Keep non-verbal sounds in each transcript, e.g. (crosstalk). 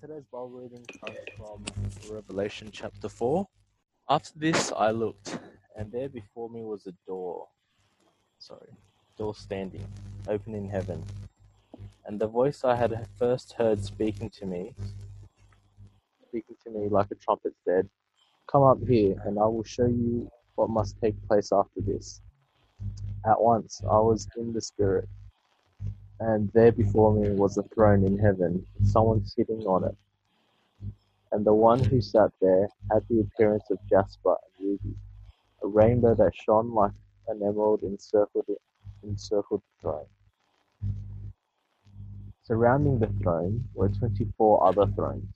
today's Bible reading comes from Revelation chapter 4. After this, I looked, and there before me was a door. Sorry, door standing, open in heaven. And the voice I had first heard speaking to me, speaking to me like a trumpet, said, Come up here, and I will show you what must take place after this. At once I was in the Spirit and there before me was a throne in heaven, someone sitting on it. And the one who sat there had the appearance of jasper and ruby, a rainbow that shone like an emerald encircled, encircled the throne. Surrounding the throne were twenty four other thrones,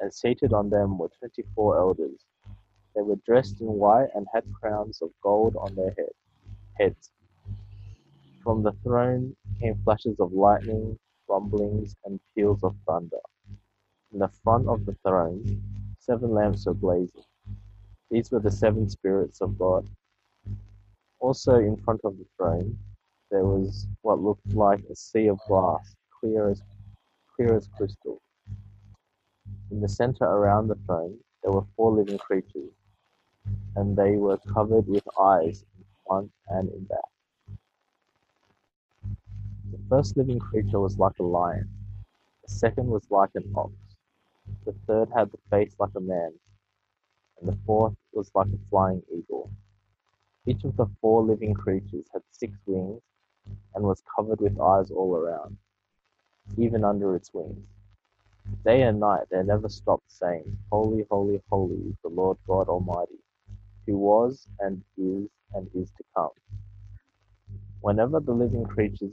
and seated on them were twenty four elders. They were dressed in white and had crowns of gold on their head, heads from the throne came flashes of lightning, rumblings, and peals of thunder. In the front of the throne, seven lamps were blazing. These were the seven spirits of God. Also, in front of the throne, there was what looked like a sea of glass, clear as, clear as crystal. In the center around the throne, there were four living creatures, and they were covered with eyes in front and in back. The first living creature was like a lion, the second was like an ox, the third had the face like a man, and the fourth was like a flying eagle. Each of the four living creatures had six wings and was covered with eyes all around, even under its wings. Day and night they never stopped saying, Holy, holy, holy is the Lord God Almighty, who was and is and is to come. Whenever the living creatures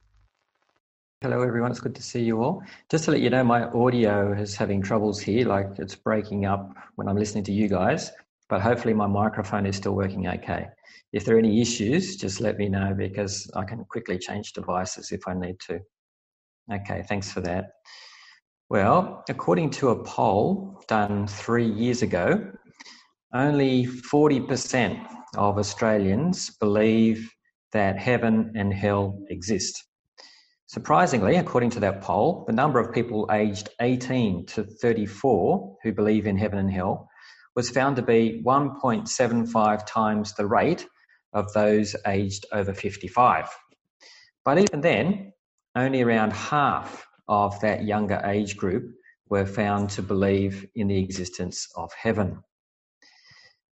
Hello, everyone. It's good to see you all. Just to let you know, my audio is having troubles here, like it's breaking up when I'm listening to you guys, but hopefully my microphone is still working okay. If there are any issues, just let me know because I can quickly change devices if I need to. Okay, thanks for that. Well, according to a poll done three years ago, only 40% of Australians believe that heaven and hell exist. Surprisingly, according to that poll, the number of people aged 18 to 34 who believe in heaven and hell was found to be 1.75 times the rate of those aged over 55. But even then, only around half of that younger age group were found to believe in the existence of heaven.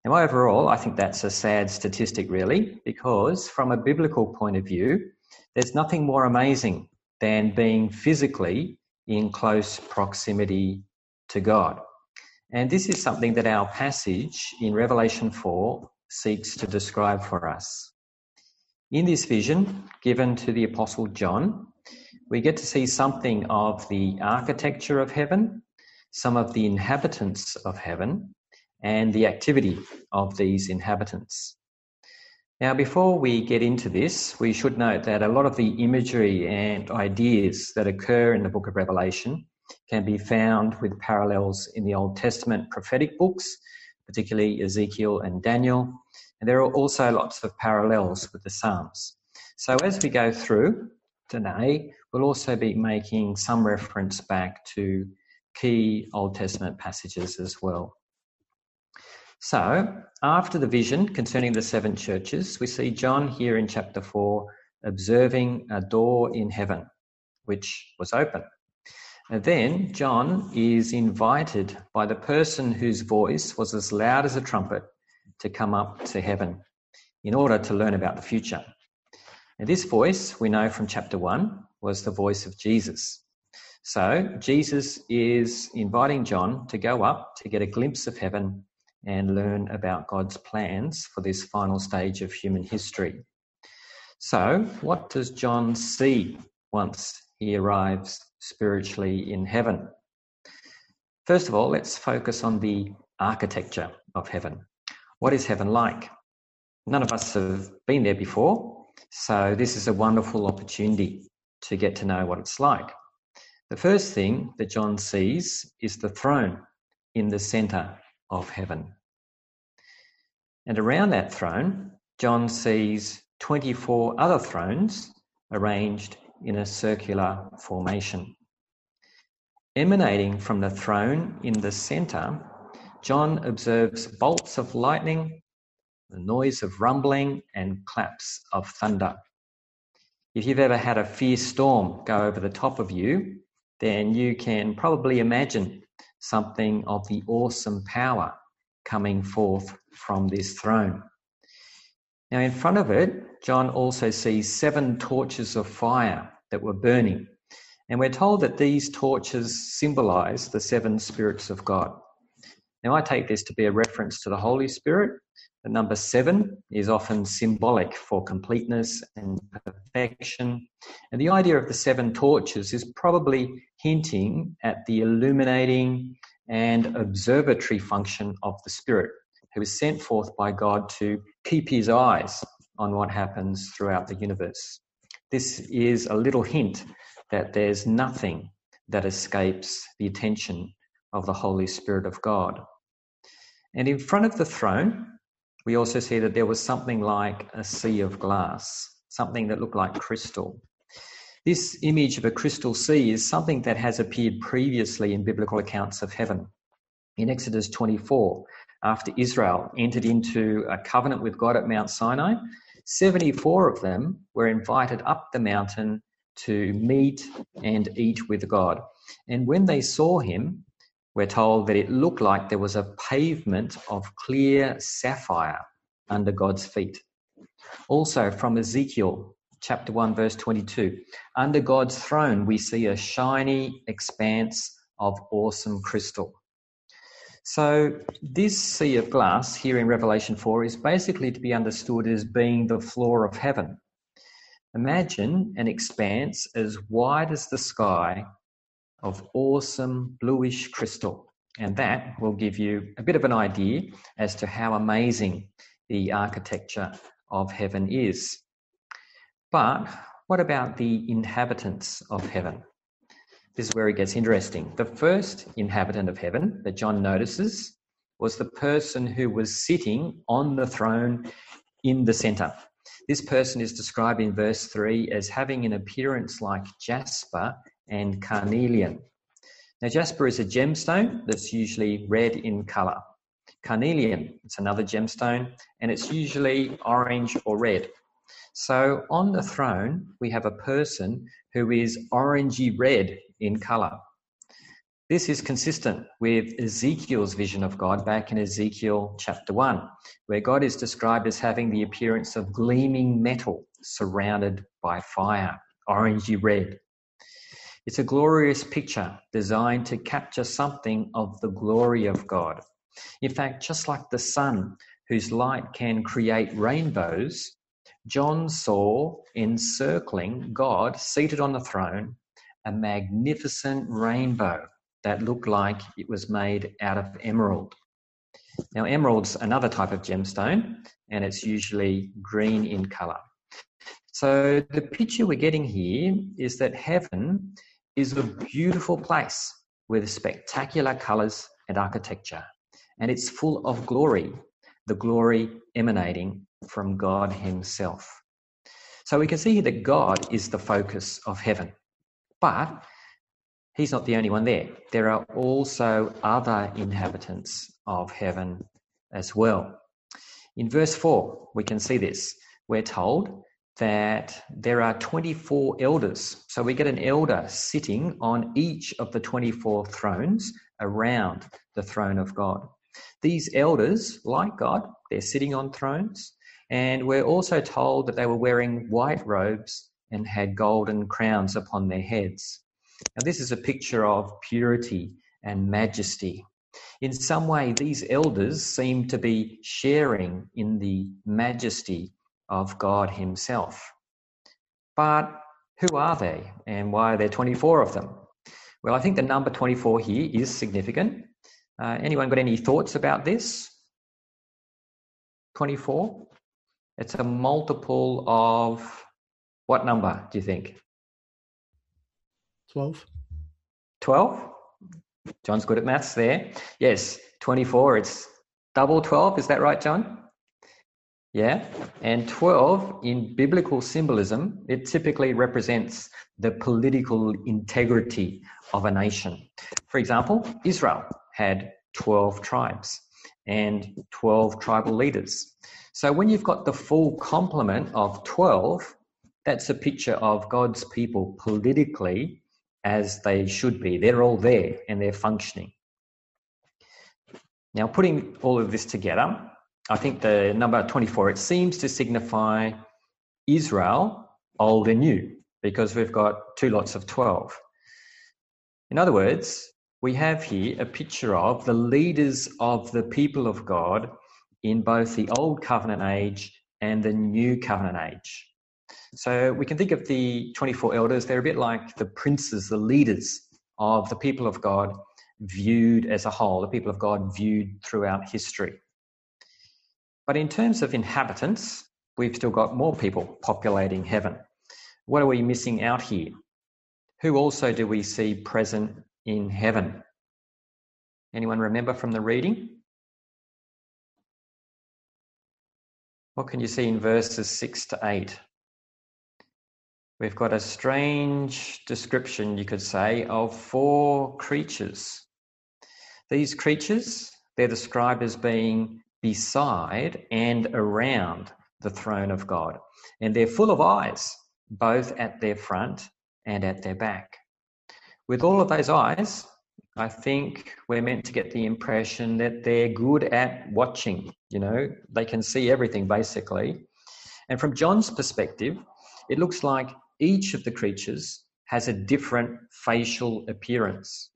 Now, overall, I think that's a sad statistic, really, because from a biblical point of view, there's nothing more amazing than being physically in close proximity to God. And this is something that our passage in Revelation 4 seeks to describe for us. In this vision given to the Apostle John, we get to see something of the architecture of heaven, some of the inhabitants of heaven, and the activity of these inhabitants. Now, before we get into this, we should note that a lot of the imagery and ideas that occur in the book of Revelation can be found with parallels in the Old Testament prophetic books, particularly Ezekiel and Daniel. And there are also lots of parallels with the Psalms. So as we go through today, we'll also be making some reference back to key Old Testament passages as well. So, after the vision concerning the seven churches, we see John here in chapter 4 observing a door in heaven, which was open. And then John is invited by the person whose voice was as loud as a trumpet to come up to heaven in order to learn about the future. And this voice, we know from chapter 1, was the voice of Jesus. So Jesus is inviting John to go up to get a glimpse of heaven and learn about God's plans for this final stage of human history. So, what does John see once he arrives spiritually in heaven? First of all, let's focus on the architecture of heaven. What is heaven like? None of us have been there before, so this is a wonderful opportunity to get to know what it's like. The first thing that John sees is the throne in the center of heaven. And around that throne, John sees 24 other thrones arranged in a circular formation. Emanating from the throne in the center, John observes bolts of lightning, the noise of rumbling, and claps of thunder. If you've ever had a fierce storm go over the top of you, then you can probably imagine something of the awesome power coming forth from this throne. Now, in front of it, John also sees seven torches of fire that were burning. And we're told that these torches symbolize the seven spirits of God. Now, I take this to be a reference to the Holy Spirit. The number seven is often symbolic for completeness and perfection. And the idea of the seven torches is probably hinting at the illuminating and observatory function of the Spirit, who is sent forth by God to keep his eyes on what happens throughout the universe. This is a little hint that there's nothing that escapes the attention of the Holy Spirit of God. And in front of the throne, we also see that there was something like a sea of glass, something that looked like crystal. This image of a crystal sea is something that has appeared previously in biblical accounts of heaven. In Exodus 24, after Israel entered into a covenant with God at Mount Sinai, 74 of them were invited up the mountain to meet and eat with God. And when they saw him, we're told that it looked like there was a pavement of clear sapphire under God's feet. Also, from Ezekiel chapter 1, verse 22, under God's throne, we see a shiny expanse of awesome crystal. So, this sea of glass here in Revelation 4 is basically to be understood as being the floor of heaven. Imagine an expanse as wide as the sky of awesome bluish crystal. And that will give you a bit of an idea as to how amazing the architecture of heaven is. But what about the inhabitants of heaven? This is where it gets interesting. The first inhabitant of heaven that John notices was the person who was sitting on the throne in the center. This person is described in verse 3 as having an appearance like jasper and carnelian. Now, jasper is a gemstone that's usually red in color. Carnelian, it's another gemstone, and it's usually orange or red. So on the throne, we have a person who is orangey red in color. This is consistent with Ezekiel's vision of God back in Ezekiel chapter 1, where God is described as having the appearance of gleaming metal surrounded by fire, orangey red. It's a glorious picture designed to capture something of the glory of God. In fact, just like the sun, whose light can create rainbows, John saw encircling God seated on the throne a magnificent rainbow that looked like it was made out of emerald. Now, emerald's another type of gemstone, and it's usually green in color. So, the picture we're getting here is that heaven is a beautiful place with spectacular colors and architecture, and it's full of glory, the glory emanating from God Himself. So, we can see that God is the focus of heaven, but He's not the only one there. There are also other inhabitants of heaven as well. In verse 4, we can see this. We're told that there are 24 elders. So we get an elder sitting on each of the 24 thrones around the throne of God. These elders, like God, they're sitting on thrones. And we're also told that they were wearing white robes and had golden crowns upon their heads. Now, this is a picture of purity and majesty. In some way, these elders seem to be sharing in the majesty of God Himself. But who are they and why are there 24 of them? Well, I think the number 24 here is significant. Uh, anyone got any thoughts about this? 24? It's a multiple of what number do you think? 12. 12? John's good at maths there. Yes, 24. It's double 12. Is that right, John? Yeah. And 12 in biblical symbolism, it typically represents the political integrity of a nation. For example, Israel had 12 tribes and 12 tribal leaders. So when you've got the full complement of 12, that's a picture of God's people politically as they should be. They're all there and they're functioning. Now, putting all of this together, I think the number 24, it seems to signify Israel, old and new, because we've got two lots of 12. In other words, we have here a picture of the leaders of the people of God in both the Old Covenant age and the New Covenant age. So we can think of the 24 elders, they're a bit like the princes, the leaders of the people of God viewed as a whole, the people of God viewed throughout history. But in terms of inhabitants, we've still got more people populating heaven. What are we missing out here? Who also do we see present in heaven? Anyone remember from the reading? What can you see in verses 6 to 8? We've got a strange description, you could say, of four creatures. These creatures, they're described as being beside and around the throne of God. And they're full of eyes, both at their front and at their back. With all of those eyes, I think we're meant to get the impression that they're good at watching. You know, they can see everything basically. And from John's perspective, it looks like each of the creatures has a different facial appearance.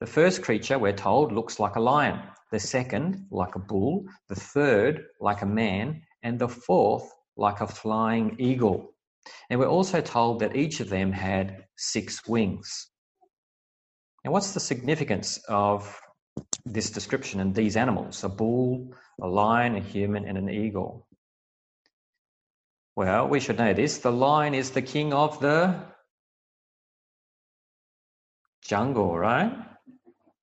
The first creature, we're told, looks like a lion, the second, like a bull, the third, like a man, and the fourth, like a flying eagle. And we're also told that each of them had six wings. Now, what's the significance of this description and these animals a bull, a lion, a human, and an eagle? Well, we should know this. The lion is the king of the jungle, right?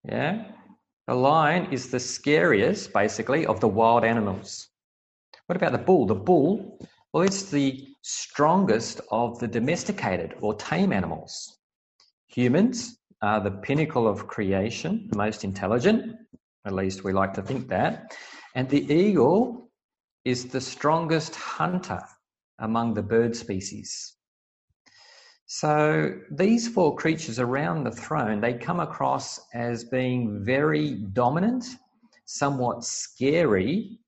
Yeah. The lion is the scariest, basically, of the wild animals. What about the bull? The bull, well, it's the strongest of the domesticated or tame animals. Humans are the pinnacle of creation, the most intelligent, at least we like to think that. And the eagle is the strongest hunter among the bird species. So these four creatures around the throne, they come across as being very dominant, somewhat scary,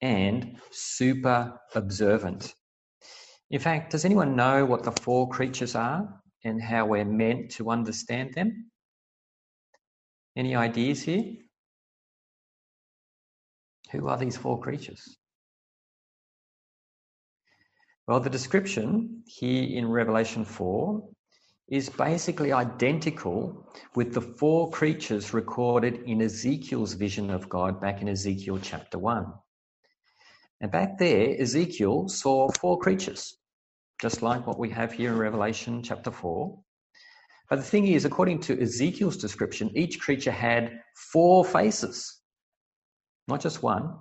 and super observant. In fact, does anyone know what the four creatures are and how we're meant to understand them? Any ideas here? Who are these four creatures? Well, the description here in Revelation 4 is basically identical with the four creatures recorded in Ezekiel's vision of God back in Ezekiel chapter 1. And back there, Ezekiel saw four creatures, just like what we have here in Revelation chapter 4. But the thing is, according to Ezekiel's description, each creature had four faces, not just one.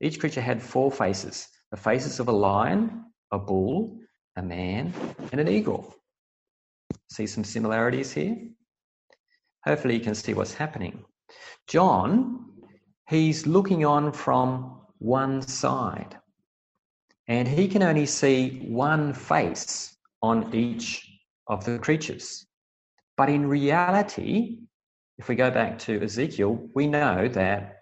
Each creature had four faces the faces of a lion, a bull, a man, and an eagle. See some similarities here? Hopefully, you can see what's happening. John, he's looking on from one side, and he can only see one face on each of the creatures. But in reality, if we go back to Ezekiel, we know that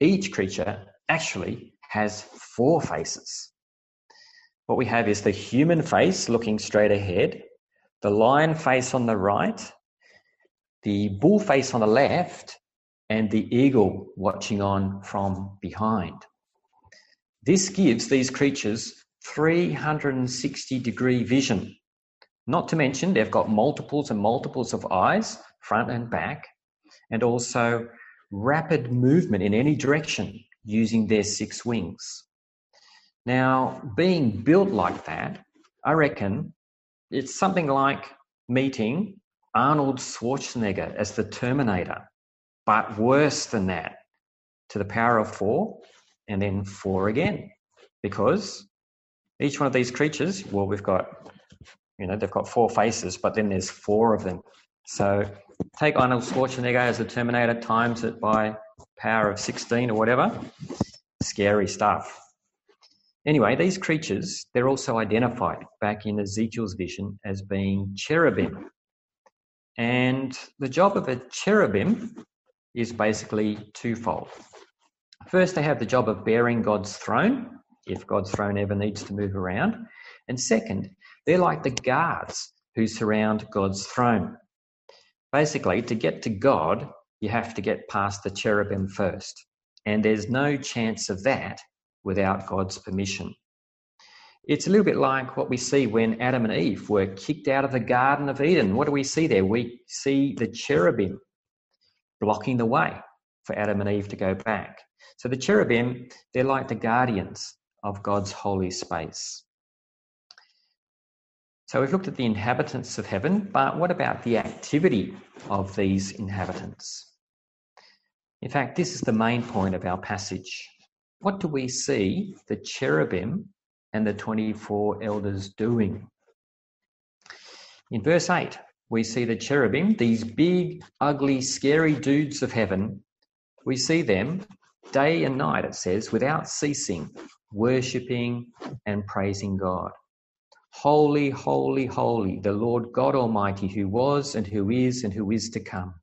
each creature actually has four faces. What we have is the human face looking straight ahead, the lion face on the right, the bull face on the left, and the eagle watching on from behind. This gives these creatures 360 degree vision. Not to mention, they've got multiples and multiples of eyes front and back, and also rapid movement in any direction using their six wings. Now, being built like that, I reckon it's something like meeting Arnold Schwarzenegger as the Terminator, but worse than that, to the power of four and then four again. Because each one of these creatures, well, we've got, you know, they've got four faces, but then there's four of them. So take Arnold Schwarzenegger as the Terminator, times it by power of 16 or whatever. Scary stuff. Anyway, these creatures, they're also identified back in Ezekiel's vision as being cherubim. And the job of a cherubim is basically twofold. First, they have the job of bearing God's throne, if God's throne ever needs to move around. And second, they're like the guards who surround God's throne. Basically, to get to God, you have to get past the cherubim first. And there's no chance of that without God's permission. It's a little bit like what we see when Adam and Eve were kicked out of the Garden of Eden. What do we see there? We see the cherubim blocking the way for Adam and Eve to go back. So the cherubim, they're like the guardians of God's holy space. So we've looked at the inhabitants of heaven, but what about the activity of these inhabitants? In fact, this is the main point of our passage. What do we see the cherubim and the 24 elders doing? In verse 8, we see the cherubim, these big, ugly, scary dudes of heaven, we see them day and night, it says, without ceasing, worshipping and praising God. Holy, holy, holy, the Lord God Almighty, who was and who is and who is to come.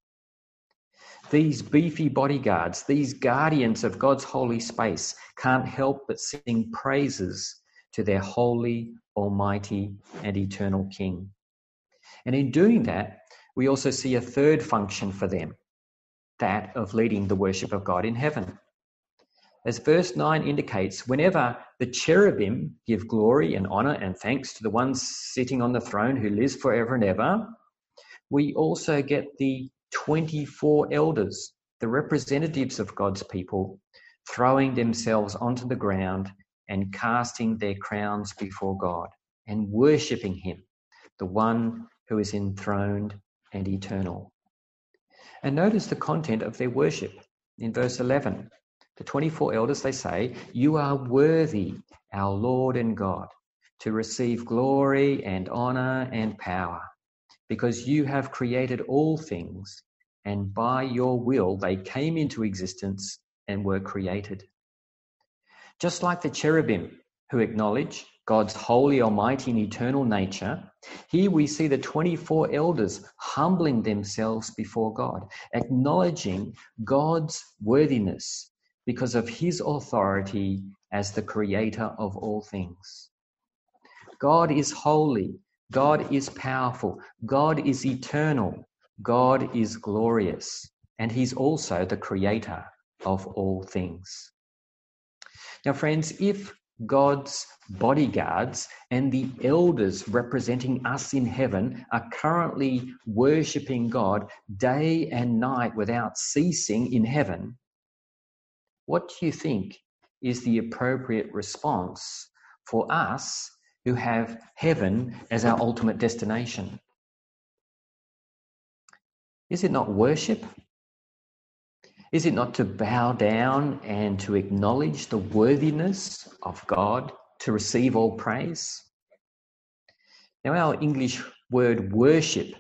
These beefy bodyguards, these guardians of God's holy space, can't help but sing praises to their holy, almighty, and eternal King. And in doing that, we also see a third function for them that of leading the worship of God in heaven. As verse 9 indicates, whenever the cherubim give glory and honor and thanks to the one sitting on the throne who lives forever and ever, we also get the 24 elders, the representatives of God's people, throwing themselves onto the ground and casting their crowns before God and worshipping Him, the one who is enthroned and eternal. And notice the content of their worship in verse 11. The 24 elders, they say, You are worthy, our Lord and God, to receive glory and honor and power, because you have created all things, and by your will they came into existence and were created. Just like the cherubim who acknowledge God's holy, almighty, and eternal nature, here we see the 24 elders humbling themselves before God, acknowledging God's worthiness because of his authority as the creator of all things. God is holy. God is powerful. God is eternal. God is glorious. And he's also the creator of all things. Now, friends, if God's bodyguards and the elders representing us in heaven are currently worshipping God day and night without ceasing in heaven, what do you think is the appropriate response for us who have heaven as our ultimate destination? Is it not worship? Is it not to bow down and to acknowledge the worthiness of God to receive all praise? Now, our English word worship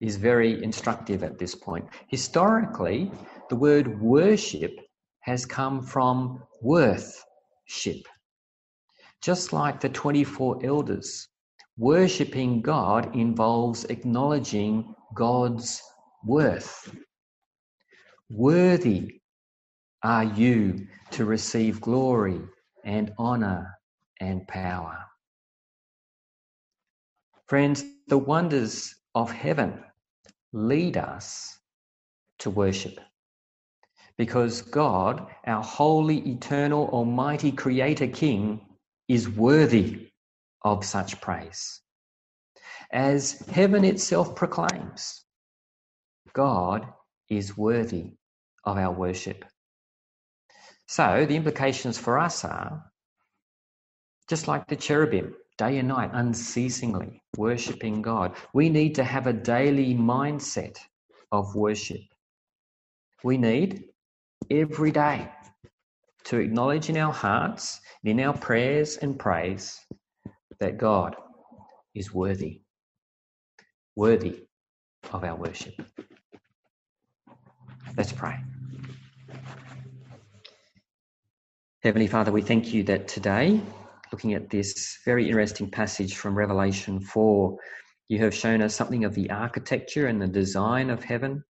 is very instructive at this point. Historically, the word worship has come from worthship. Just like the 24 elders, worshipping God involves acknowledging God's worth. Worthy are you to receive glory and honor and power. Friends, the wonders of heaven lead us to worship because God, our holy, eternal, almighty creator king, is worthy of such praise. As heaven itself proclaims, God is worthy of our worship. So the implications for us are just like the cherubim, day and night, unceasingly worshipping God. We need to have a daily mindset of worship. We need every day to acknowledge in our hearts, in our prayers and praise, that God is worthy, worthy of our worship. Let's pray. Heavenly Father, we thank you that today, looking at this very interesting passage from Revelation 4, you have shown us something of the architecture and the design of heaven.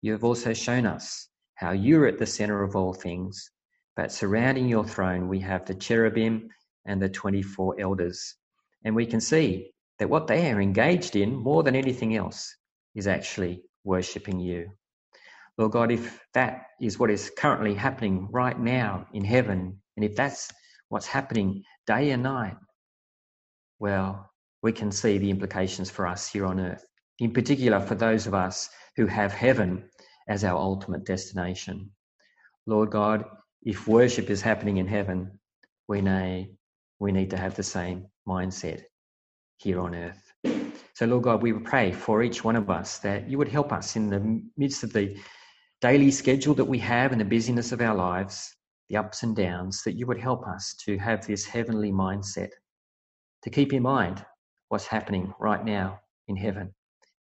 You have also shown us how you're at the center of all things, but surrounding your throne, we have the cherubim and the 24 elders. And we can see that what they are engaged in, more than anything else, is actually worshipping you. Lord God, if that is what is currently happening right now in heaven, and if that's what's happening day and night, well, we can see the implications for us here on earth, in particular for those of us who have heaven as our ultimate destination. Lord God, if worship is happening in heaven, we, may, we need to have the same mindset here on earth. So, Lord God, we pray for each one of us that you would help us in the midst of the daily schedule that we have and the busyness of our lives, the ups and downs, that you would help us to have this heavenly mindset, to keep in mind what's happening right now in heaven,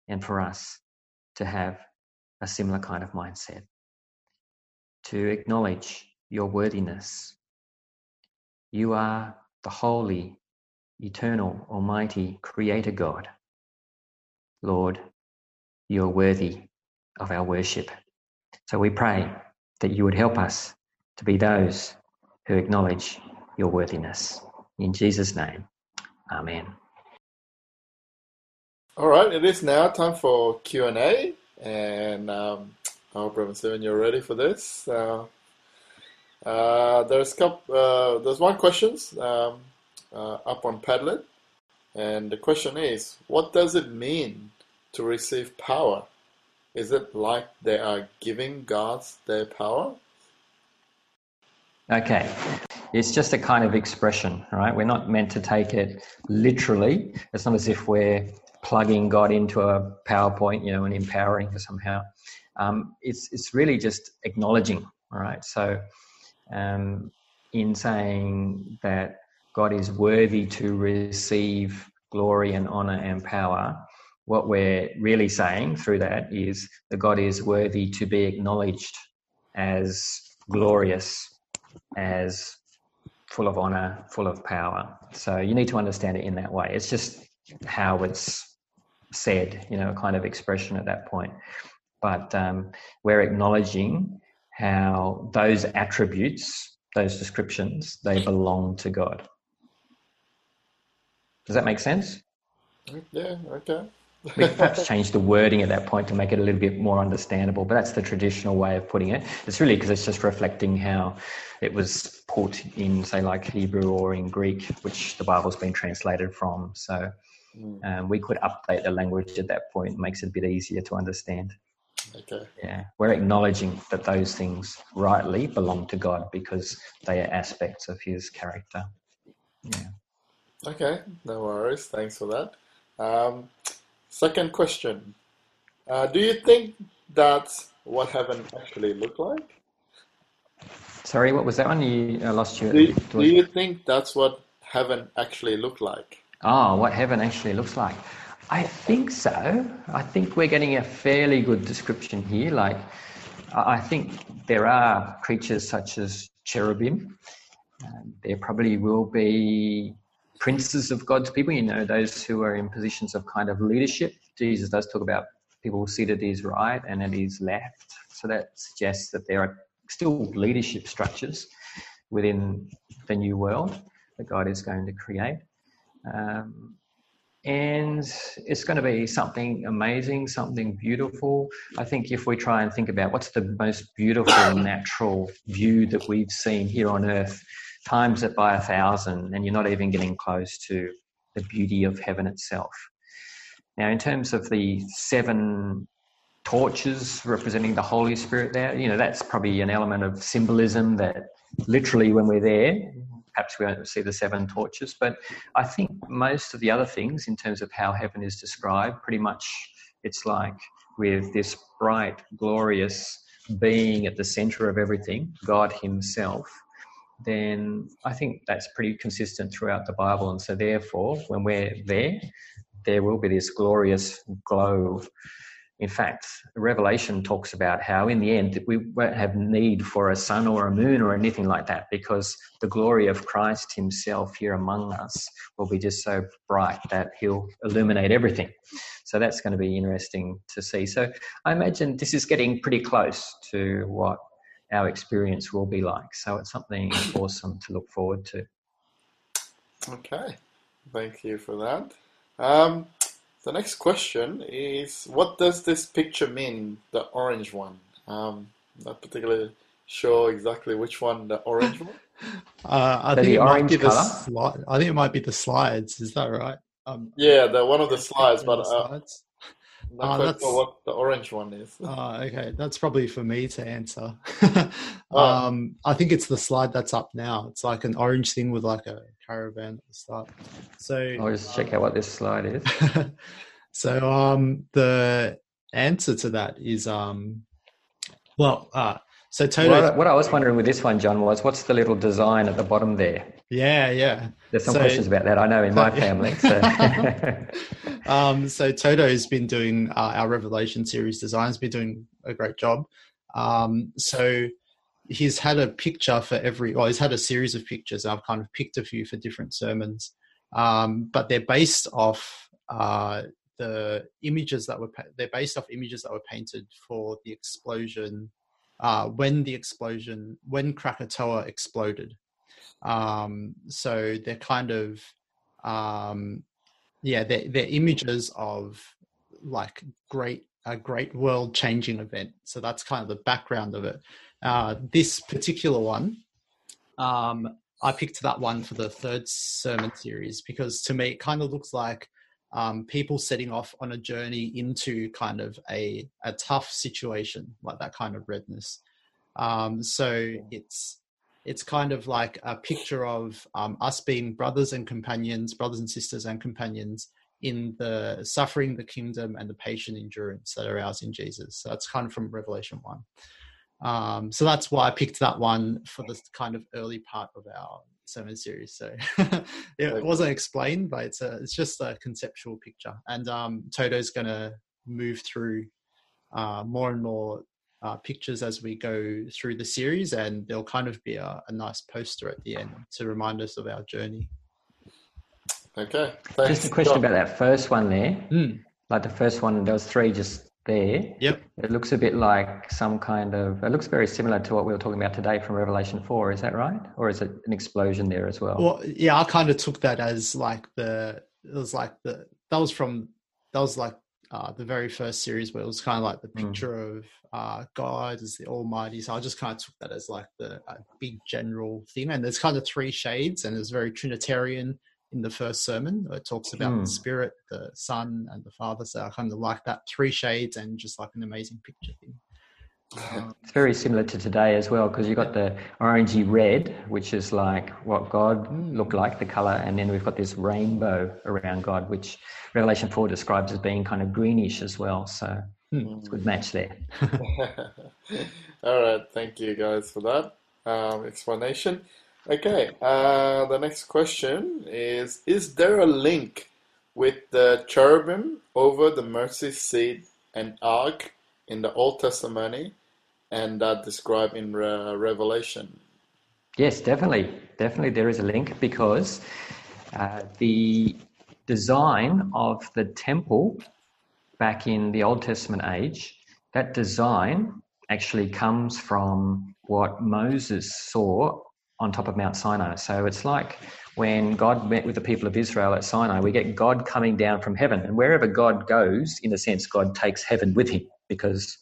and for us to have a similar kind of mindset, to acknowledge your worthiness. You are the holy, eternal, almighty Creator God. Lord, you are worthy of our worship. So we pray that you would help us to be those who acknowledge your worthiness. In Jesus' name, Amen. All right, it is now time for Q and A, and um, I hope Reverend Steven, you're ready for this. Uh, uh, there's couple, uh, there's one questions um, uh, up on Padlet, and the question is, what does it mean to receive power? Is it like they are giving gods their power? Okay. It's just a kind of expression, right? We're not meant to take it literally. It's not as if we're plugging God into a PowerPoint, you know, and empowering somehow. Um, it's it's really just acknowledging, right? So, um, in saying that God is worthy to receive glory and honor and power, what we're really saying through that is that God is worthy to be acknowledged as glorious, as full of honor, full of power. So you need to understand it in that way. It's just how it's said, you know, a kind of expression at that point. But um, we're acknowledging how those attributes, those descriptions, they belong to God. Does that make sense? Yeah, okay (laughs) we perhaps change the wording at that point to make it a little bit more understandable, but that's the traditional way of putting it. It's really because it's just reflecting how it was put in, say, like Hebrew or in Greek, which the Bible's been translated from. So hmm. um, we could update the language at that point, it makes it a bit easier to understand. Okay. Yeah, we're acknowledging that those things rightly belong to God because they are aspects of His character. Yeah. Okay, no worries. Thanks for that. Um, Second question. Uh, do you think that's what heaven actually looked like? Sorry, what was that one? You I lost you. Do, you, do you think that's what heaven actually looked like? Oh, what heaven actually looks like. I think so. I think we're getting a fairly good description here. Like, I think there are creatures such as cherubim. Um, there probably will be princes of God's people, you know, those who are in positions of kind of leadership. Jesus does talk about people seated at his right and at his left. So that suggests that there are still leadership structures within the new world that God is going to create. Um, and it's going to be something amazing, something beautiful. I think if we try and think about what's the most beautiful (coughs) natural view that we've seen here on earth, times it by a thousand, and you're not even getting close to the beauty of heaven itself. Now, in terms of the seven torches representing the Holy Spirit there. You know, that's probably an element of symbolism that literally when we're there, perhaps we won't see the seven torches. But I think most of the other things, in terms of how heaven is described, pretty much it's like with this bright, glorious being at the center of everything, God Himself, then I think that's pretty consistent throughout the Bible. And so, therefore, when we're there, there will be this glorious glow in fact, Revelation talks about how in the end we won't have need for a sun or a moon or anything like that because the glory of Christ Himself here among us will be just so bright that He'll illuminate everything. So that's going to be interesting to see. So I imagine this is getting pretty close to what our experience will be like. So it's something awesome to look forward to. Okay, thank you for that. Um, the next question is, what does this picture mean, the orange one? Um, not particularly sure exactly which one, the orange one. (laughs) Uh, I think it might be the sli- I think it might be the slides. Is that right? Um, yeah, the one of the slides, but uh, slides. not quite sure what the orange one is. Oh, (laughs) okay, that's probably for me to answer. (laughs) oh. um, I think it's the slide that's up now. It's like an orange thing with like a caravan at the start. So I'll just check out what this slide is. (laughs) so um, the answer to that is um, well, uh, so Toto. What, what, I was wondering with this one, John, was what's the little design at the bottom there? Yeah, yeah. There's some so, questions about that. I know in my (laughs) family. So, (laughs) um, so Toto's been doing uh, our Revelation series designs. Been doing a great job. Um, so he's had a picture for every, well, he's had a series of pictures. I've kind of picked a few for different sermons, um, but they're based off uh, the images that were, they're based off images that were painted for the explosion, uh, when the explosion, when Krakatoa exploded. Um, so they're kind of, um, yeah, they're, they're images of like great, a great world changing event. So that's kind of the background of it. Uh, this particular one, um, I picked that one for the third sermon series because to me it kind of looks like um, people setting off on a journey into kind of a, a tough situation, like that kind of redness. Um, so it's it's kind of like a picture of um, us being brothers and companions, brothers and sisters and companions in the suffering, the kingdom, and the patient endurance that are ours in Jesus. So that's kind of from Revelation one. Um, so that's why I picked that one for the kind of early part of our sermon series. So (laughs) it wasn't explained, but it's a, it's just a conceptual picture. And um, Toto's going to move through uh, more and more uh, pictures as we go through the series, and there'll kind of be a, a nice poster at the end to remind us of our journey. Okay. Thanks. Just a question about that first one there. Mm. Like the first one, there was three just there. Yep. It looks a bit like some kind of. It looks very similar to what we were talking about today from Revelation four. Is that right, or is it an explosion there as well? Well, yeah, I kind of took that as like the. It was like the. That was from. That was like uh, the very first series where it was kind of like the hmm. picture mm. of uh, God as the Almighty. So I just kind of took that as like the big general theme. And there's kind of three shades, and it's very Trinitarian in the first sermon. It talks about mm. the hmm. Spirit, the Son, and the Father. So I kind of like that three shades and just like an amazing picture thing. (laughs) Um, it's very similar to today as well because you've got the orangey red, which is like what God mm. looked like, the color, and then we've got this rainbow around God, which Revelation 4 describes as being kind of greenish as well. So mm. it's a good match there. (laughs) All right. Thank you guys for that um, explanation. Okay, uh, the next question is Is there a link with the cherubim over the mercy seat and ark in the Old Testament and that described in Re- Revelation? Yes, definitely. Definitely, there is a link because uh, the design of the temple back in the Old Testament age, that design actually comes from what Moses saw on top of Mount Sinai. So it's like when God met with the people of Israel at Sinai, we get God coming down from heaven. And wherever God goes, in a sense, God takes heaven with him because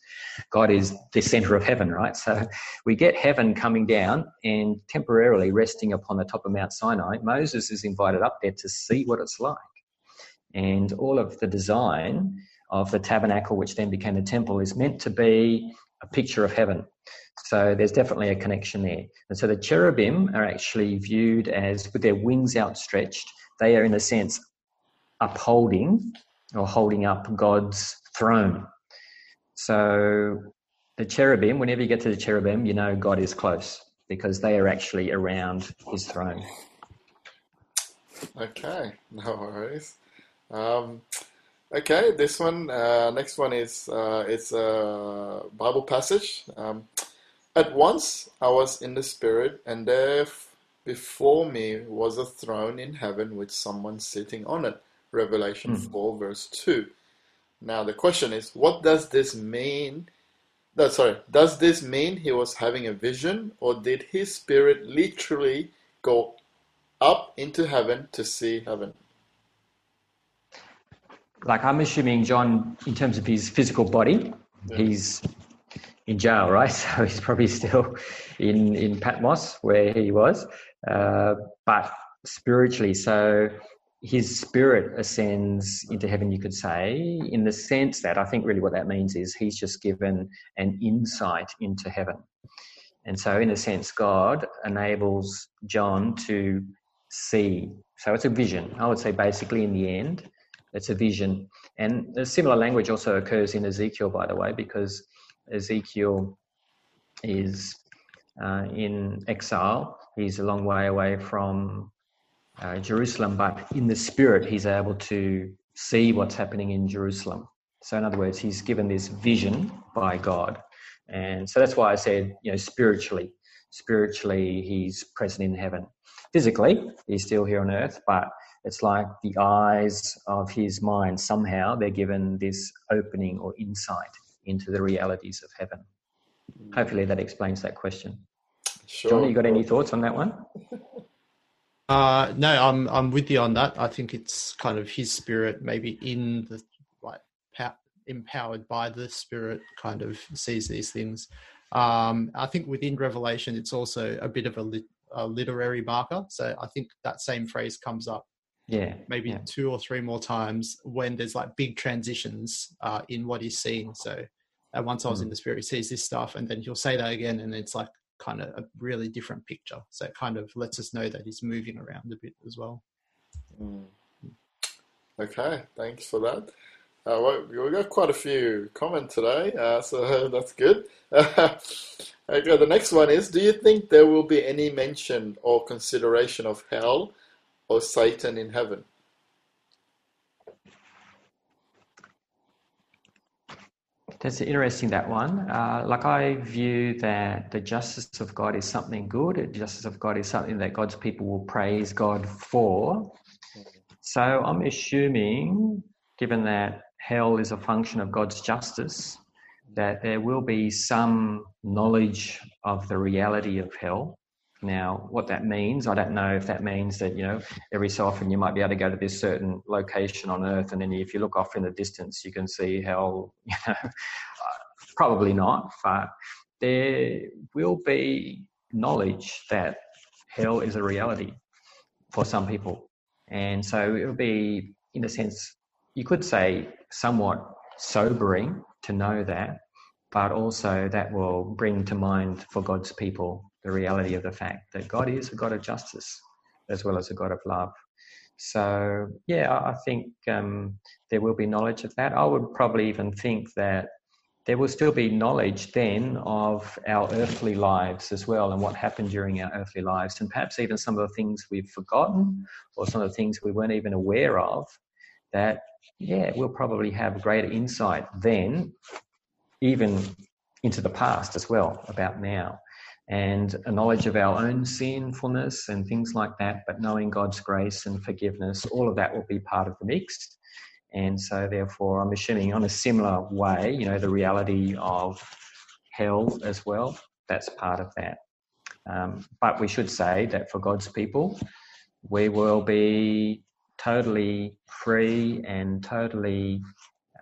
God is the center of heaven, right? So we get heaven coming down and temporarily resting upon the top of Mount Sinai. Moses is invited up there to see what it's like. And all of the design of the tabernacle, which then became the temple, is meant to be a picture of heaven. So there's definitely a connection there. And so the cherubim are actually viewed as, with their wings outstretched, they are in a sense upholding or holding up God's throne. So the cherubim, whenever you get to the cherubim, you know God is close because they are actually around his throne. Okay, no worries. Um, okay, this one, uh, next one is uh, it's a Bible passage. Um, At once I was in the Spirit, and there before me was a throne in heaven with someone sitting on it. Revelation Hmm. 4, verse 2. Now, the question is, what does this mean? No, sorry, does this mean he was having a vision, or did his spirit literally go up into heaven to see heaven? Like I'm assuming John, in terms of his physical body, Yeah. he's in jail, right? (laughs) So he's probably still in in Patmos where he was, uh, but spiritually, so his spirit ascends into heaven. You could say, in the sense that I think really what that means is he's just given an insight into heaven, and so in a sense, God enables John to see. So it's a vision. I would say basically in the end, it's a vision. And a similar language also occurs in Ezekiel, by the way, because Ezekiel is uh, in exile. He's a long way away from uh, Jerusalem, but in the spirit, he's able to see what's happening in Jerusalem. So, in other words, he's given this vision by God. And so that's why I said, you know, spiritually, spiritually, he's present in heaven. Physically, he's still here on earth, but it's like the eyes of his mind somehow they're given this opening or insight into the realities of heaven. Hopefully that explains that question. Sure. Johnny, you got any thoughts on that one? (laughs) Uh, no, I'm I'm with you on that. I think it's kind of his spirit, maybe in the like pow- empowered by the spirit, kind of sees these things. Um, I think within Revelation, it's also a bit of a, lit, a literary marker. So I think that same phrase comes up Yeah. maybe yeah. two or three more times when there's like big transitions uh, in what he's seeing. So once I was in the spirit, he sees this stuff, and then he'll say that again, and it's like kind of a really different picture. So it kind of lets us know that he's moving around a bit as well. Mm. Okay, thanks for that. Uh, well, we got quite a few comments today, uh, so (laughs) that's good. (laughs) okay, the next one is Do you think there will be any mention or consideration of hell or Satan in heaven? That's interesting, that one. Uh, like, I view that the justice of God is something good. The justice of God is something that God's people will praise God for. So, I'm assuming, given that hell is a function of God's justice, that there will be some knowledge of the reality of hell. Now, what that means, I don't know if that means that, you know, every so often you might be able to go to this certain location on earth, and then if you look off in the distance, you can see hell, (laughs) you know, probably not, but there will be knowledge that hell is a reality for some people. And so it will be, in a sense, you could say somewhat sobering to know that, but also that will bring to mind for God's people the reality of the fact that God is a God of justice as well as a God of love. So, yeah, I think um, there will be knowledge of that. I would probably even think that there will still be knowledge then of our earthly lives as well and what happened during our earthly lives, and perhaps even some of the things we've forgotten or some of the things we weren't even aware of. That, yeah, we'll probably have greater insight then, even into the past as well, about now and a knowledge of our own sinfulness and things like that, but knowing God's grace and forgiveness, all of that will be part of the mix. And so, therefore, I'm assuming on a similar way, you know, the reality of hell as well, that's part of that. Um, but we should say that for God's people, we will be totally free and totally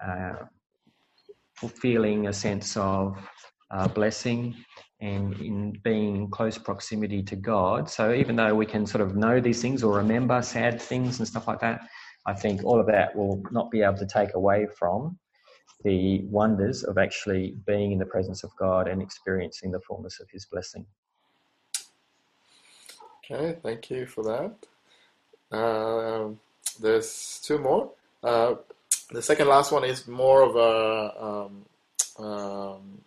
uh, feeling a sense of uh, blessing and in being in close proximity to God. So even though we can sort of know these things or remember sad things and stuff like that, I think all of that will not be able to take away from the wonders of actually being in the presence of God and experiencing the fullness of His blessing. Okay, thank you for that. Um, there's two more. Uh, the second last one is more of a um, um,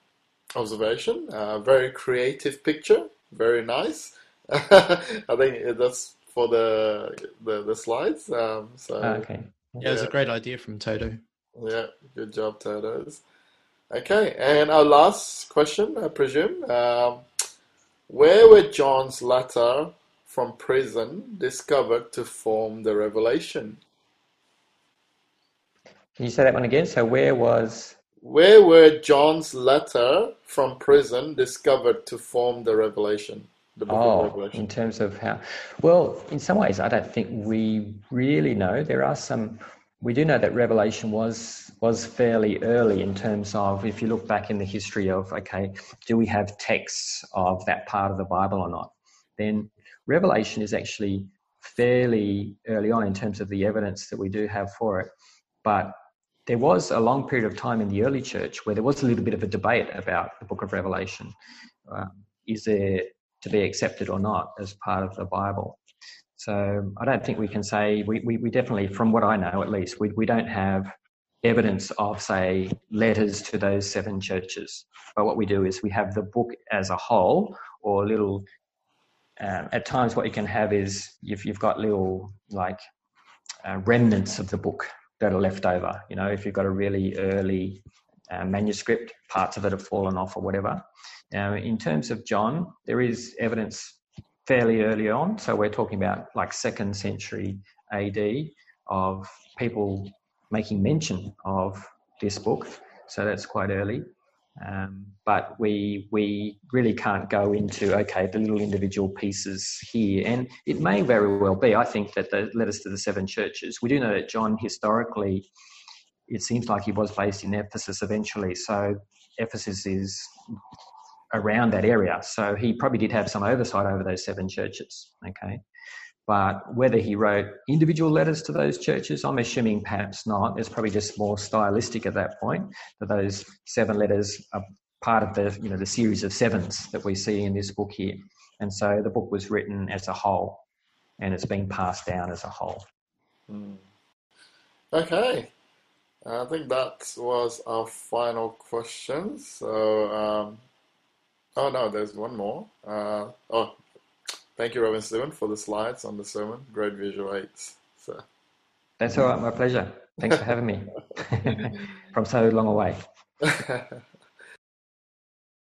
observation. A very creative picture, very nice. (laughs) I think that's for the the, the slides. Um, so okay. Yeah, it was a great idea from Toto. Yeah, good job, Totos. Okay, and our last question, I presume. Um, where were John's letter from prison discovered to form the revelation? Can you say that one again? So where was Where were John's letter from prison discovered to form the revelation? The book of Oh, Revelation. in terms of how, well, in some ways, I don't think we really know. There are some, we do know that Revelation was was fairly early in terms of if you look back in the history of, okay, do we have texts of that part of the Bible or not? Then Revelation is actually fairly early on in terms of the evidence that we do have for it. But there was a long period of time in the early church where there was a little bit of a debate about the book of Revelation. Um, is it to be accepted or not as part of the Bible. So I don't think we can say, we, we, we definitely, from what I know at least, we, we don't have evidence of, say, letters to those seven churches. But what we do is we have the book as a whole or little, um, at times what you can have is if you've got little like uh, remnants of the book that are left over. You know, if you've got a really early uh, manuscript, parts of it have fallen off or whatever. Now, in terms of John, there is evidence fairly early on. So we're talking about like second century AD of people making mention of this book. So that's quite early. Um, but we we really can't go into okay the little individual pieces here, and it may very well be. I think that the letters to the seven churches. We do know that John historically, it seems like he was based in Ephesus eventually. So Ephesus is around that area. So he probably did have some oversight over those seven churches. Okay. But whether he wrote individual letters to those churches, I'm assuming perhaps not. It's probably just more stylistic at that point that those seven letters are part of the you know the series of sevens that we see in this book here. And so the book was written as a whole, and it's been passed down as a whole. Hmm. Okay, I think that was our final question. So, um, oh no, there's one more. Uh, oh, thank you, Robin Stewart, for the slides on the sermon. Great visual aids. So, That's all right, my pleasure. Thanks for having me (laughs) (laughs) from so long away. (laughs)